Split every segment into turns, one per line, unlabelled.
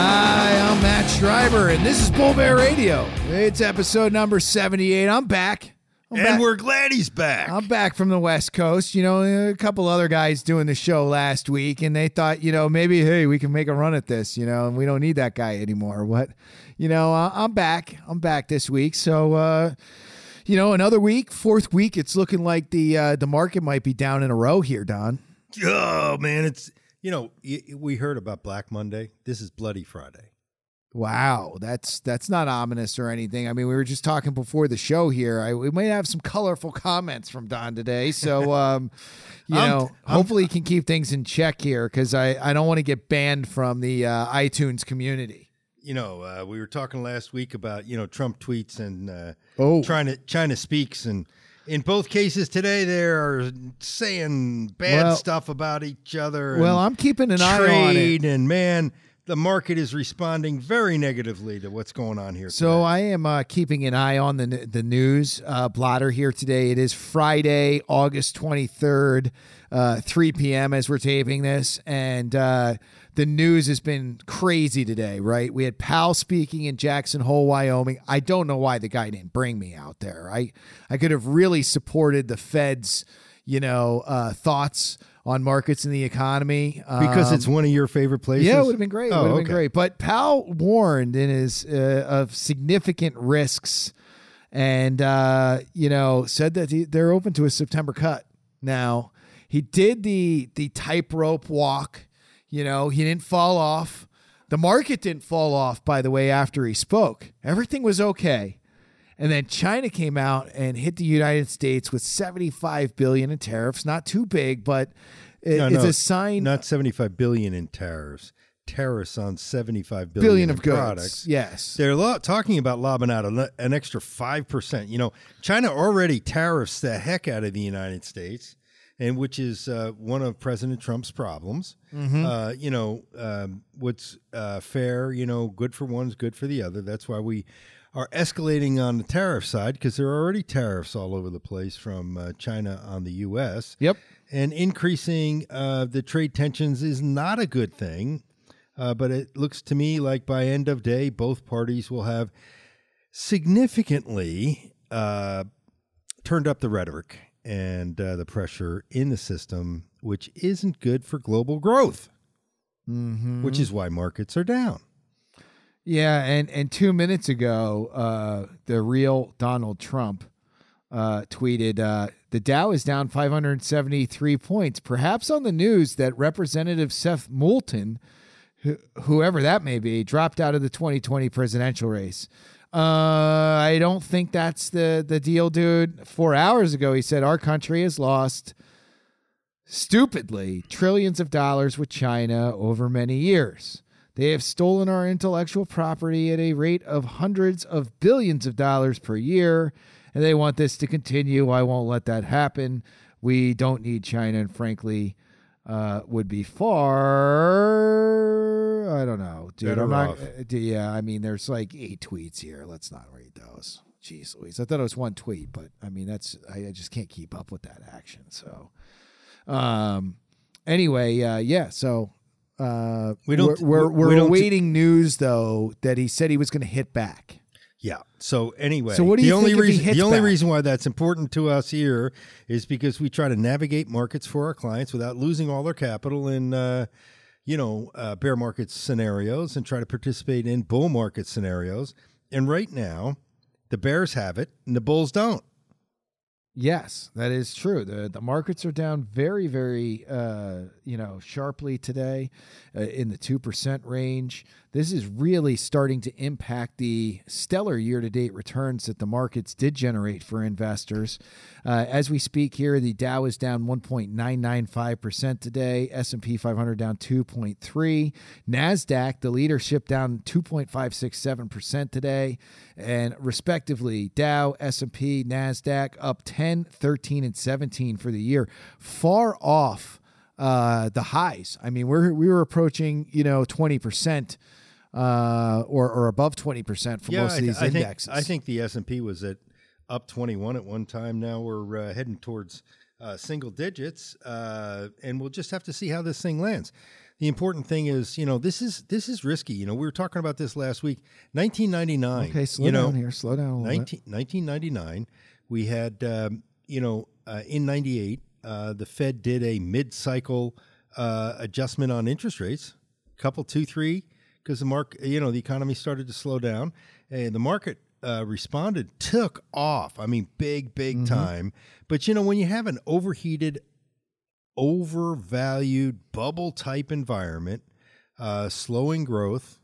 Hi, I'm Matt Schreiber, and this is Bull Bear Radio. It's episode number 78. I'm back. I'm
and
back.
we're glad he's back.
I'm back from the West Coast. You know, a couple other guys doing the show last week, and they thought, you know, maybe, hey, we can make a run at this, you know, and we don't need that guy anymore. What? You know, uh, I'm back. I'm back this week. So, uh, you know, another week, fourth week, it's looking like the uh, the market might be down in a row here, Don.
oh, man. It's, you know, we heard about Black Monday. This is Bloody Friday.
Wow, that's that's not ominous or anything. I mean, we were just talking before the show here. I, we might have some colorful comments from Don today, so um, you know,
I'm-
hopefully he can keep things in check here because I I don't want to get banned from the uh, iTunes community.
You know, uh, we were talking last week about, you know, Trump tweets and uh,
Oh.
China, China speaks. And in both cases today, they're saying bad
Well-
stuff about each other.
Well, I'm keeping an eye on it.
And man, the market is responding very negatively to what's going on here.
So
today.
I am uh, keeping an eye on the the news uh, blotter here today. It is Friday, August twenty third, uh, three p.m. as we're taping this, and uh, the news has been crazy today. Right? We had Powell speaking in Jackson Hole, Wyoming. I don't know why the guy didn't bring me out there. I I could have really supported the Fed's, you know, uh, thoughts on markets and the economy
because
Um,
it's one of your favorite places.
yeah, it would have been great. It
Oh,
would have
okay.
been great. But Powell warned in his uh, of significant risks, and uh, you know said that he, they're open to a September cut. Now he did the the tightrope walk. You know he didn't fall off. The market didn't fall off. By the way, after he spoke, everything was okay. And then China came out and hit the United States with 75 billion in tariffs. Not too big, but it-
No,
it's
no,
a sign
Not seventy-five billion in tariffs. Tariffs on seventy-five
billion
billion
of
in
goods.
products.
Yes.
They're lo- talking about lobbing out an, an extra five percent. You know, China already tariffs the heck out of the United States, and which is uh, one of President Trump's problems.
Mm-hmm.
Uh, you know, um, what's uh, fair, you know, good for one's good for the other. That's why we are escalating on the tariff side because there are already tariffs all over the place from uh, China on the U.S.
Yep.
And increasing uh, the trade tensions is not a good thing. Uh, but it looks to me like by end of day, both parties will have significantly uh, turned up the rhetoric and uh, the pressure in the system, which isn't good for global growth,
Mm-hmm.
which is why markets are down.
Yeah, and and two minutes ago, uh, the real Donald Trump uh, tweeted, uh, "The Dow is down 573 points, perhaps on the news that Representative Seth Moulton, who, whoever that may be, dropped out of the 2020 presidential race." Uh, I don't think that's the the deal, dude. Four hours ago, he said our country has lost stupidly trillions of dollars with China over many years. They have stolen our intellectual property at a rate of hundreds of billions of dollars per year, and they want this to continue. I won't let that happen. We don't need China, and frankly, uh, would be far. I don't know, dude.
Better
I'm not. uh, yeah, I mean, there's like eight tweets here. Let's not read those. Jeez Louise. I thought it was one tweet, but I mean, that's I, I just can't keep up with that action. So, um, anyway, uh, yeah. So, uh,
We don't-
We're we're,
we-
we're
we don't-
awaiting news though that he said he was going to hit back.
Yeah. So anyway,
So what do
the only
think if he
reason the only
back?
reason why that's important to us here is because we try to navigate markets for our clients without losing all their capital in uh, you know uh, bear market scenarios and try to participate in bull market scenarios. And right now, the bears have it and the bulls don't.
Yes, that is true. the The markets are down very, very, uh, you know, sharply today, uh, in the two percent range. This is really starting to impact the stellar year to date returns that the markets did generate for investors. Uh, as we speak here, the Dow is down 1.995% today, S&P 500 down 2.3, Nasdaq, the leadership down 2.567% today, and respectively, Dow, S&P, Nasdaq up 10, 13 and 17 for the year, far off uh, the highs. I mean, we're we were approaching you know twenty percent uh, or or above twenty percent for
yeah,
most of these
I, I
indexes.
Think, I think the S and P was at up twenty one at one time. Now we're uh, heading towards uh, single digits, uh, and we'll just have to see how this thing lands. The important thing is, you know, this is this is risky. You know, we were talking about this last week. 1999.
Okay, slow
you
down
know,
here. Slow down a little
19, 1999. We had, um, you know, uh, in '98, uh, the Fed did a mid-cycle uh, adjustment on interest rates, couple two, three, because the market, you know, the economy started to slow down, and the market uh, responded, took off. I mean, big, big
Mm-hmm.
time. But you know, when you have an overheated, overvalued bubble type environment, uh, slowing growth,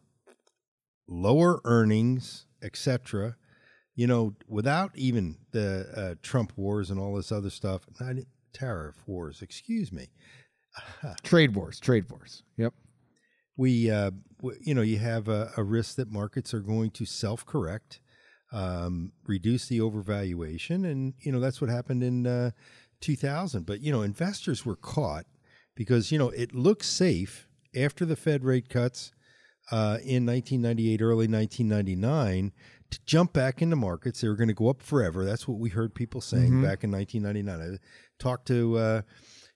lower earnings, etc. You know, without even the uh, Trump wars and all this other stuff, not tariff wars. Excuse me.
trade wars, trade wars. Yep.
We, uh, w- you know, you have a, a risk that markets are going to self-correct, um, reduce the overvaluation, and you know that's what happened in uh, 2000. But you know, investors were caught because you know it looked safe after the Fed rate cuts uh, in 1998, early 1999, to jump back into markets. They were going to go up forever. That's what we heard people saying back in 1999. I talked to uh,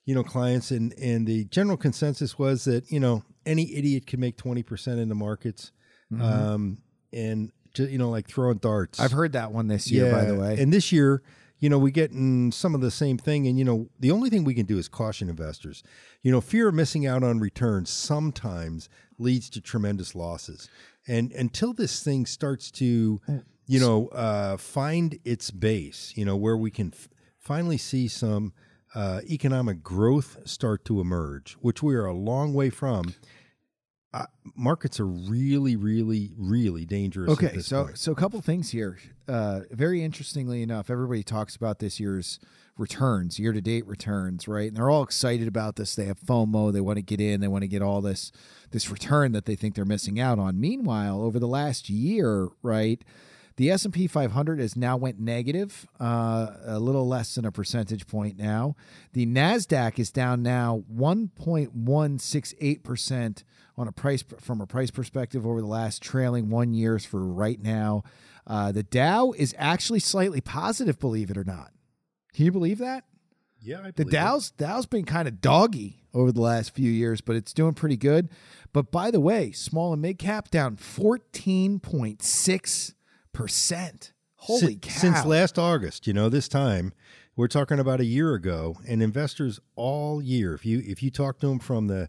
you know clients, and and the general consensus was that you know any idiot can make 20 percent in the markets, um, and you know like throwing darts.
I've heard that one this year, by the way.
And this year, you know, we get in some of the same thing. And, you know, the only thing we can do is caution investors. You know, fear of missing out on returns sometimes leads to tremendous losses. And until this thing starts to, you know, uh, find its base, you know, where we can f- finally see some uh, economic growth start to emerge, which we are a long way from. Uh, markets are really, really, really dangerous. at
Okay, so
point.
so a couple things here. Uh, very interestingly enough, everybody talks about this year's returns, year to date returns, right? And they're all excited about this. They have FOMO. They want to get in. They want to get all this this return that they think they're missing out on. Meanwhile, over the last year, right, the S and P 500 has now went negative, uh, a little less than a percentage point now. The Nasdaq is down now 1.168 percent on a price from a price perspective over the last trailing one years for right now. Uh, the Dow is actually slightly positive, believe it or not. Can you believe that?
yeah, I
The
believe it.
Dow's Dow's been kind of doggy over the last few years, but it's doing pretty good. But by the way, small and mid cap down 14.6 percent. Holy cow!
Since last August, you know, this time we're talking about a year ago, and investors all year. If you if you talk to them from the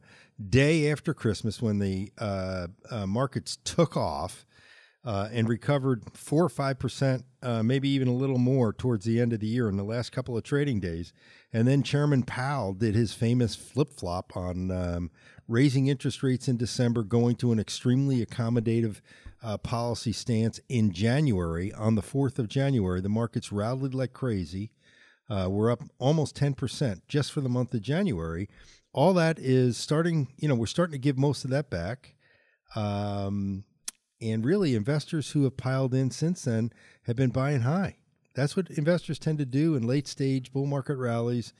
day after Christmas when the uh, uh, markets took off uh, and recovered four or five percent, uh, maybe even a little more towards the end of the year in the last couple of trading days, and then Chairman Powell did his famous flip flop on um, raising interest rates in December, going to an extremely accommodative uh, policy stance in January. On the 4th of January, the markets rallied like crazy. Uh, we're up almost 10% just for the month of January. All that is starting, you know, we're starting to give most of that back. Um, and really, investors who have piled in since then have been buying high. That's what investors tend to do in late stage bull market rallies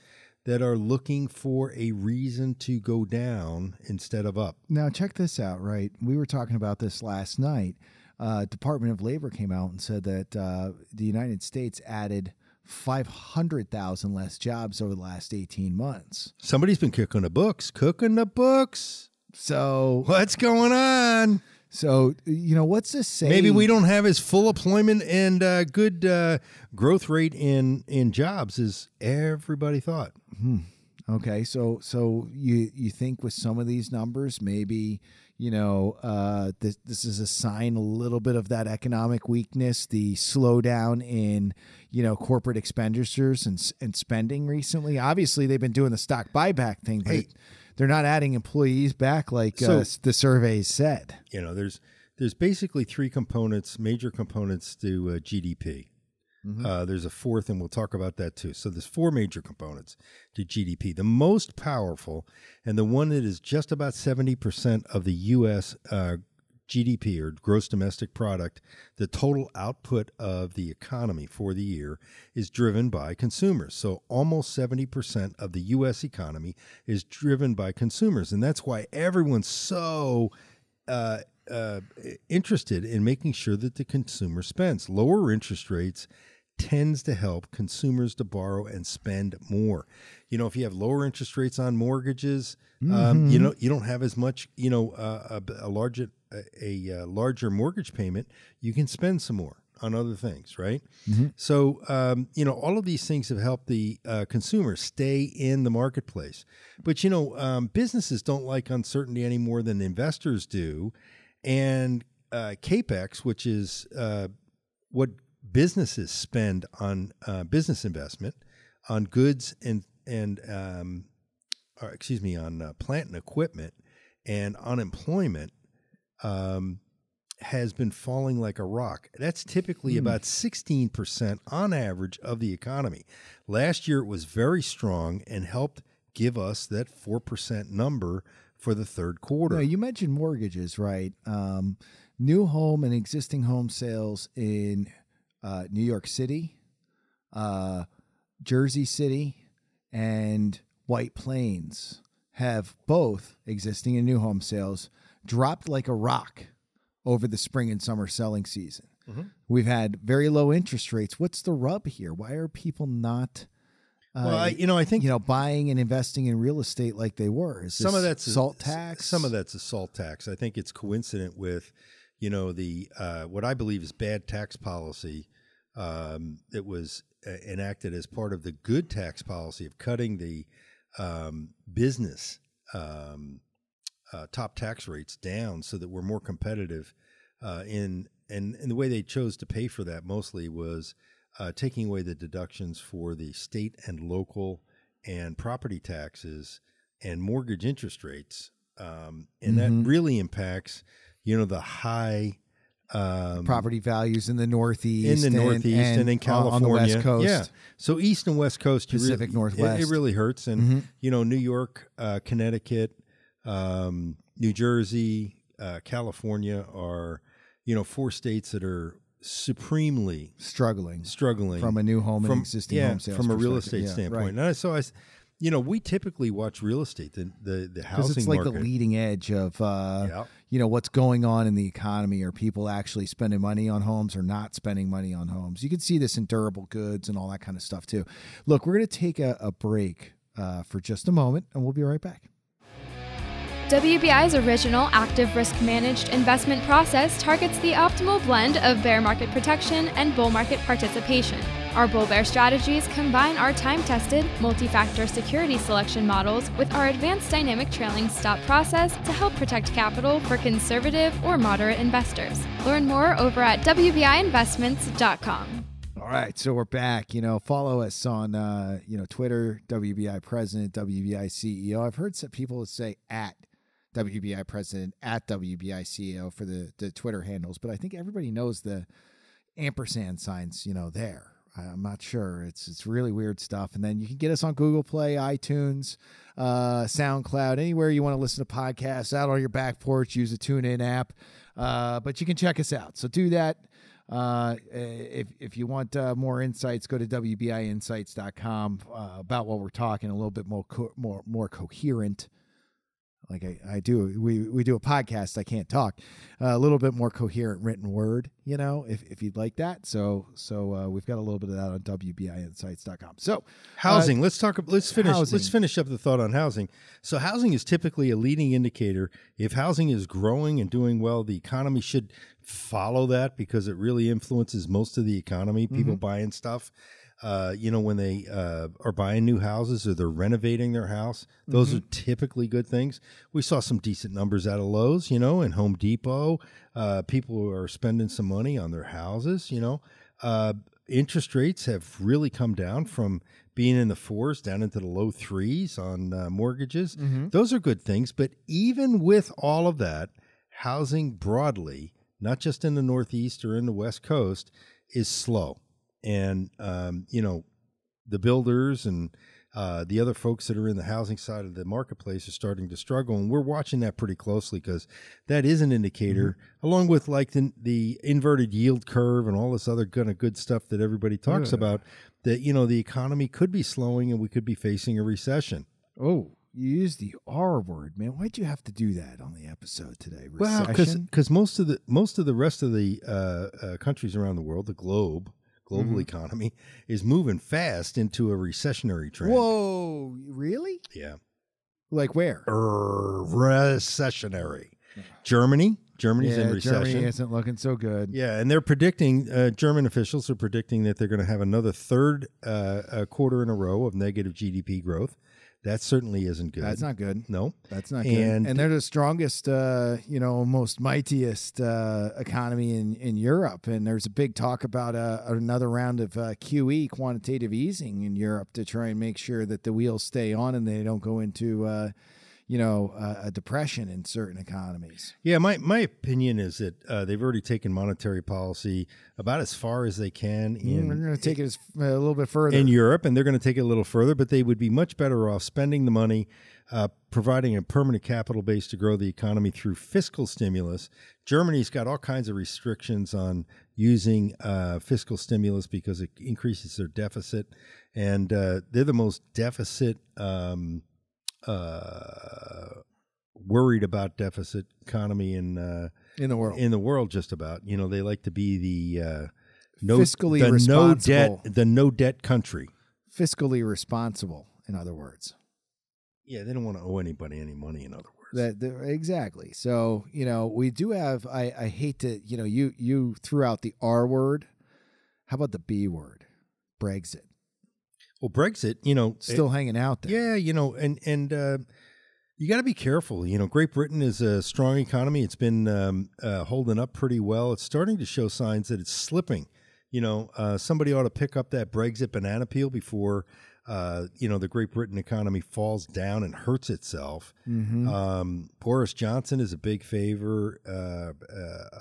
that are looking for a reason to go down instead of up.
Now check this out, right? We were talking about this last night. Uh, Department of Labor came out and said that uh, the United States added 500,000 less jobs over the last 18 months.
Somebody's been cooking the books, cooking the books.
So,
What's going on?
So you know, what's this say?
Maybe we don't have as full employment and uh, good uh, growth rate in in jobs as everybody thought.
I'm Okay, so so you you think with some of these numbers, maybe you know uh, this this is a sign a little bit of that economic weakness, the slowdown in you know corporate expenditures and and spending recently. Obviously, they've been doing the stock buyback thing, but
Hey.
They're not adding employees back like
So-
uh, the surveys said.
You know, there's there's basically three components, major components to uh, GDP. Uh, there's a fourth, and we'll talk about that too. So there's four major components to GDP. The most powerful, and the one that is just about seventy percent of the U.S. Uh, GDP or gross domestic product, the total output of the economy for the year is driven by consumers. So almost 70% of the US economy is driven by consumers. And that's why everyone's so uh, uh, interested in making sure that the consumer spends. Lower interest rates tends to help consumers to borrow and spend more. You know, if you have lower interest rates on mortgages, um, you know you don't have as much. You know, uh, a, a larger a, a, uh larger mortgage payment, you can spend some more on other things, right? So, um, you know, all of these things have helped the uh, consumer stay in the marketplace. But you know, um, businesses don't like uncertainty any more than investors do, and uh, capex, which is uh, what businesses spend on uh, business investment, on goods and and um, or, excuse me, on uh, plant and equipment and unemployment um, has been falling like a rock. That's typically about 16% on average of the economy. Last year it was very strong and helped give us that 4% number for the third quarter.
No, you mentioned mortgages, right? Um, new home and existing home sales in uh, New York City, uh, Jersey City, and White Plains have both existing and new home sales dropped like a rock over the spring and summer selling season. We've had very low interest rates. What's the rub here? Why are people not? Uh,
well, I, you know, I think
you know, buying and investing in real estate like they were. Is
some of
this
that's
salt
s-
tax.
Some of that's a salt tax. I think it's coincident with, you know, the uh, what I believe is bad tax policy um, that was uh, enacted as part of the good tax policy of cutting the um, business um, uh, top tax rates down so that we're more competitive uh, in and, and the way they chose to pay for that mostly was uh, taking away the deductions for the state and local and property taxes and mortgage interest rates, um, and
Mhm.
that really impacts you know the high um,
property values in the Northeast,
in the
and-
Northeast and, in California,
on the West Coast.
Yeah, so East and West Coast,
Pacific
really,
Northwest.
It, it really hurts, and
Mhm.
you know New York, uh, Connecticut, um, New Jersey, uh, California are you know four states that are supremely
struggling
struggling
from a new home and existing
yeah,
home sales
from a real estate
Yeah,
standpoint.
right.
And I, so I. you know, we typically watch real estate, the the, the
because it's like
market.
the leading edge of uh,
Yeah.
You know what's going on in the economy. Are people actually spending money on homes or not spending money on homes? You can see this in durable goods and all that kind of stuff too. Look, we're going to take a, a break uh, for just a moment, and we'll be right back.
WBI's original active risk managed investment process targets the optimal blend of bear market protection and bull market participation. Our bull bear strategies combine our time tested, multi factor security selection models with our advanced dynamic trailing stop process to help protect capital for conservative or moderate investors. Learn more over at WBIinvestments.com.
All right, so we're back. You know, follow us on uh, you know Twitter, WBI President, WBI CEO. I've heard some people say at WBI President, at WBI CEO for the the Twitter handles, but I think everybody knows the ampersand signs. You know, there. I'm not sure. It's it's really weird stuff. And then you can get us on Google Play, iTunes, uh, SoundCloud, anywhere you want to listen to podcasts. Out on your back porch, use the TuneIn app. Uh, but you can check us out. So do that. Uh, if, if you want uh, more insights, go to WBIinsights.com uh, about what we're talking, a little bit more co- more more coherent. Like I, I do, we we do a podcast. I can't talk. Uh, a little bit more coherent written word, you know, if, if you'd like that. So so uh, we've got a little bit of that on WBIinsights.com. So
Housing. let's talk. Let's finish.
housing.
Let's finish up the thought on housing. So, housing is typically a leading indicator. If housing is growing and doing well, the economy should follow that because it really influences most of the economy. People buying stuff. Uh, you know, when they uh, are buying new houses or they're renovating their house, those are typically good things. We saw some decent numbers out of Lowe's, you know, and Home Depot. Uh, people are spending some money on their houses, you know. Uh, interest rates have really come down from being in the fours down into the low threes on uh, mortgages. Those are good things. But even with all of that, housing broadly, not just in the Northeast or in the West Coast, is slow. And, um, you know, the builders and uh, the other folks that are in the housing side of the marketplace are starting to struggle, and we're watching that pretty closely because that is an indicator, along with like the, the inverted yield curve and all this other kind of good stuff that everybody talks
Yeah.
about. That you know the economy could be slowing, and we could be facing a recession.
Oh, you used the R word, man. Why'd you have to do that on the episode today?
Well,
Recession?
because most of the most of the rest of the uh, uh, countries around the world, the globe, global
Mm-hmm.
economy, is moving fast into a recessionary trend.
Whoa, really?
Yeah.
Like where?
Er, recessionary. Germany, Germany's
yeah,
in recession.
Germany isn't looking so good.
yeah, and they're predicting. Uh, German officials are predicting that they're going to have another third uh, quarter in a row of negative GDP growth. That certainly isn't good.
That's not good.
No.
That's not good.
And-
And, they're the strongest, uh, you know, most mightiest uh, economy in, in Europe. And there's a big talk about uh, another round of uh, QE, quantitative easing in Europe, to try and make sure that the wheels stay on and they don't go into, uh, you know, uh, a depression in certain economies.
Yeah, my, my opinion is that uh, they've already taken monetary policy about as far as they can in
They're going to take it as, a little bit further.
in Europe, and they're going to take it a little further, but they would be much better off spending the money, uh, providing a permanent capital base to grow the economy through fiscal stimulus. Germany's got all kinds of restrictions on using uh, fiscal stimulus because it increases their deficit, and uh, they're the most deficit. Um, uh, worried about deficit economy in uh,
in the world.
in the world just about you know they like to be the uh, no
Fiscally
the no debt the no debt country
Fiscally responsible, in other words.
yeah they don't want to owe anybody any money in other words
That, that exactly. So you know, we do have. I I hate to. You know, you you threw out the R word. How about the B word? Brexit.
Well brexit you know
Still hanging out there.
yeah you know and and uh, you got to be careful you know great britain is a strong economy it's been um, uh, holding up pretty well it's starting to show signs that it's slipping you know uh, somebody ought to pick up that brexit banana peel before uh, you know the great britain economy falls down and hurts itself
Mm-hmm.
Um, Boris Johnson is a big favor uh,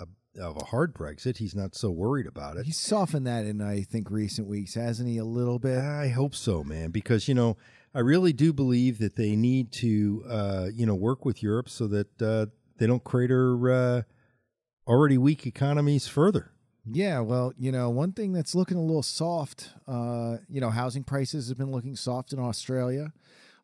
uh, of a hard Brexit. He's not so worried about it.
He's softened that in I think recent weeks, hasn't he? A little bit.
I hope so, man, because you know I really do believe that they need to uh, you know work with Europe so that uh, they don't crater uh, already weak economies further.
Yeah, well, you know, one thing that's looking a little soft, uh, you know, housing prices have been looking soft in Australia.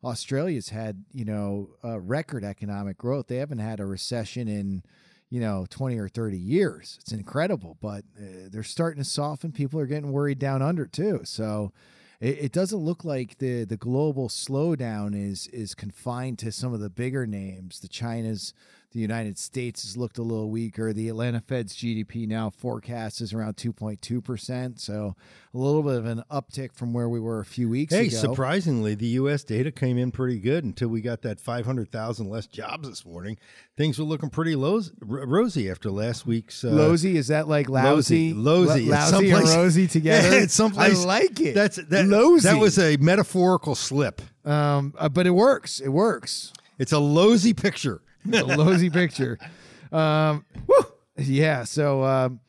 Australia's had, you know, uh, record economic growth. They haven't had a recession in, you know, 20 or 30 years. It's incredible, but uh, they're starting to soften. People are getting worried down under too. So it, it doesn't look like the the global slowdown is is confined to some of the bigger names. The China's the United States has looked a little weaker. The Atlanta Fed's GDP now forecast is around 2.2%. So a little bit of an uptick from where we were a few weeks
Hey,
ago.
Hey, surprisingly, the U.S. data came in pretty good until we got that 500,000 less jobs this morning. Things were looking pretty low, r- rosy after last week's. Uh,
Losey, is that like lousy?
Losey.
Lo-
It's
lousy and rosy together?
Yeah, it's someplace.
I like it.
That's that.
Losey.
That was a metaphorical slip.
um, uh, but it works. It works.
It's a losy picture.
It's a losy picture. Um, yeah. So um,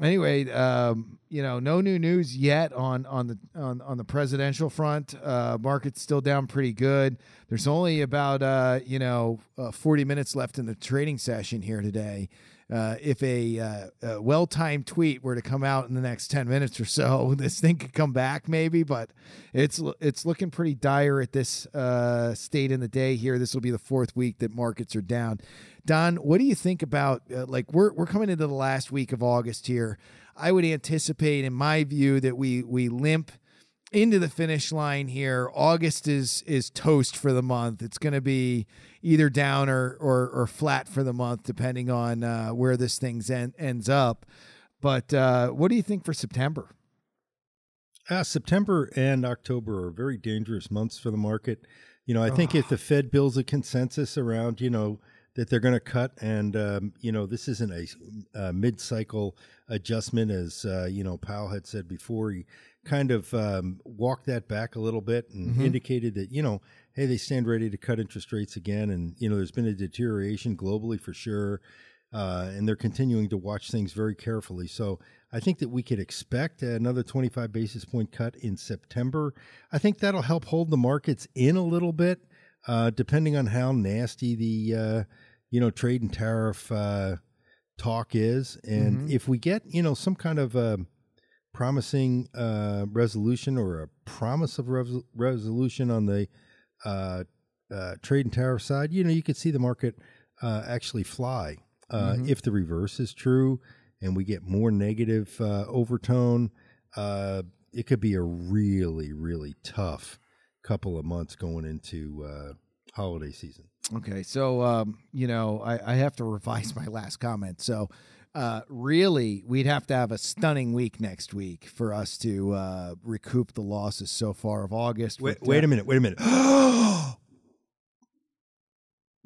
anyway, um, you know, no new news yet on on the on, on the presidential front. Uh, market's still down pretty good. There's only about uh, you know uh, 40 minutes left in the trading session here today. Uh, if a, uh, a well-timed tweet were to come out in the next 10 minutes or so, this thing could come back maybe, but it's it's looking pretty dire at this uh, state in the day here. This will be the fourth week that markets are down. Don, what do you think about uh, like we're we're coming into the last week of August here? I would anticipate, in my view, that we we limp into the finish line here. August is is toast for the month. It's going to be either down or or, or flat for the month, depending on uh, where this thing en- ends up. But uh, what do you think for September?
Uh, September and October are very dangerous months for the market. You know, I think if the Fed builds a consensus around, you know, that they're going to cut, and um, you know, this isn't a, a mid-cycle adjustment, as uh, you know, Powell had said before. He kind of um, walked that back a little bit and indicated that you know, hey, they stand ready to cut interest rates again, and you know, there's been a deterioration globally for sure. Uh, and they're continuing to watch things very carefully. So I think that we could expect another 25 basis point cut in September. I think that'll help hold the markets in a little bit, uh, depending on how nasty the uh, you know trade and tariff uh, talk is, and if we get you know some kind of uh, promising uh, resolution or a promise of res- resolution on the uh, uh, trade and tariff side, you know you could see the market uh, actually fly. Uh, If the reverse is true and we get more negative uh, overtone, uh, it could be a really, really tough couple of months going into uh, holiday season.
Okay, so um, you know, I, I have to revise my last comment. So, uh, really, we'd have to have a stunning week next week for us to uh, recoup the losses so far of August.
Wait, wait
uh,
a minute. Wait a minute.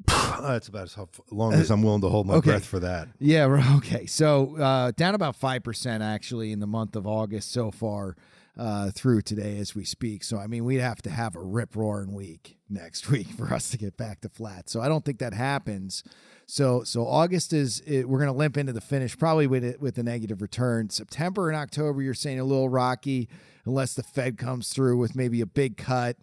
That's about as long as I'm willing to hold my
Okay.
breath for that.
Yeah. Okay. So uh, down about five percent actually in the month of August so far uh, through today as we speak. So I mean, we'd have to have a rip roaring week next week for us to get back to flat. So I don't think that happens. So so August is it, we're going to limp into the finish probably with it with a negative return. September and October you're saying a little rocky unless the Fed comes through with maybe a big cut.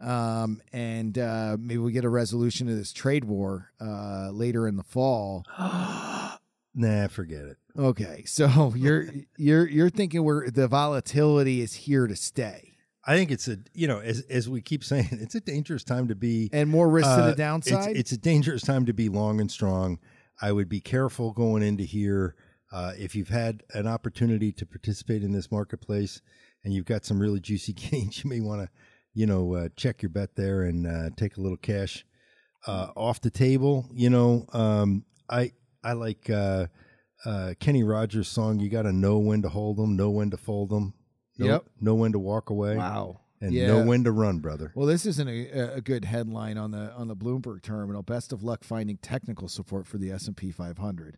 Um, and uh, maybe we get a resolution of this trade war uh, later in the fall.
Nah, forget it.
Okay, so you're you're you're thinking we're the volatility is here to stay,
I think it's a you know as as we keep saying, it's a dangerous time to be
and more risk to
Uh,
the downside.
It's, it's a dangerous time to be long and strong. I would be careful going into here. Uh, if you've had an opportunity to participate in this marketplace and you've got some really juicy gains, you may want to, you know, uh, check your bet there and uh, take a little cash uh, off the table. You know, um, I I like uh, uh, Kenny Rogers' song. You got to know when to hold them, know when to fold them. Know,
Yep.
Know when to walk away.
wow.
And
Yeah.
know when to run, brother.
Well, this isn't a, a good headline on the on the Bloomberg terminal. Best of luck finding technical support for the S and P 500.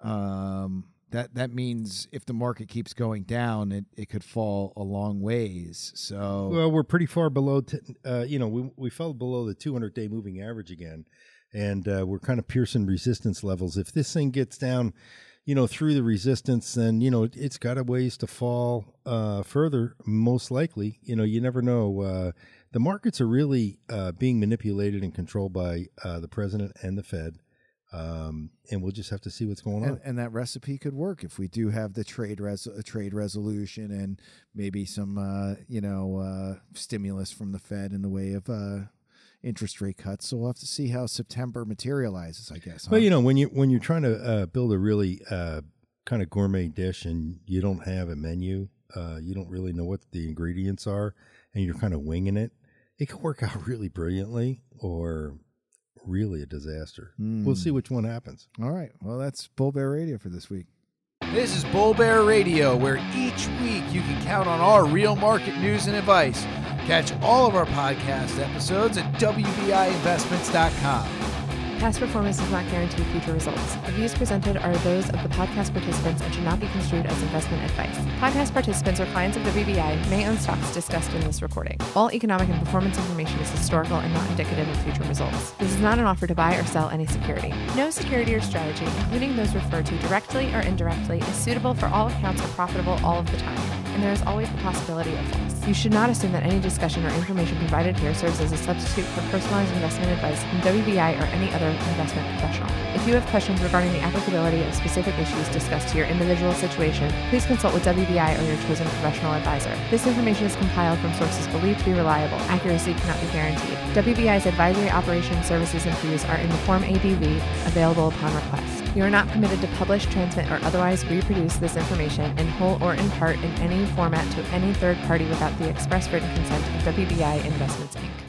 Um, that that means if the market keeps going down, it, it could fall a long ways. So
Well, we're pretty far below. T- uh, you know, we we fell below the 200 day moving average again, and uh, we're kind of piercing resistance levels. If this thing gets down, you know, through the resistance, then you know it, it's got a ways to fall uh, further. Most likely, you know, you never know. Uh, the markets are really uh, being manipulated and controlled by uh, the president and the Fed. Um, and we'll just have to see what's going on.
and, and that recipe could work if we do have the trade res- a trade resolution and maybe some uh, you know uh, stimulus from the Fed in the way of uh, interest rate cuts. So we'll have to see how September materializes. I guess.
Well,
huh?
you know, when you when you're trying to uh, build a really uh, kind of gourmet dish and you don't have a menu, uh, you don't really know what the ingredients are, and you're kind of winging it, it can work out really brilliantly or really a disaster. We'll see which one happens.
All right. Well, that's Bull Bear Radio for this week.
This is Bull Bear Radio, where each week you can count on our real market news and advice. Catch all of our podcast episodes at WBIinvestments.com.
Past performance does not guarantee future results. The views presented are those of the podcast participants and should not be construed as investment advice. Podcast participants or clients of WBI may own stocks discussed in this recording. All economic and performance information is historical and not indicative of future results. This is not an offer to buy or sell any security. No security or strategy, including those referred to directly or indirectly, is suitable for all accounts or profitable all of the time, and there is always the possibility of loss. You should not assume that any discussion or information provided here serves as a substitute for personalized investment advice from WBI or any other investment professional. If you have questions regarding the applicability of specific issues discussed to your individual situation, please consult with WBI or your chosen professional advisor. This information is compiled from sources believed to be reliable. Accuracy cannot be guaranteed. WBI's advisory operations, services, and fees are in the Form ADV available upon request. You are not permitted to publish, transmit, or otherwise reproduce this information in whole or in part in any format to any third party without the express written consent of WBI Investments, Inc.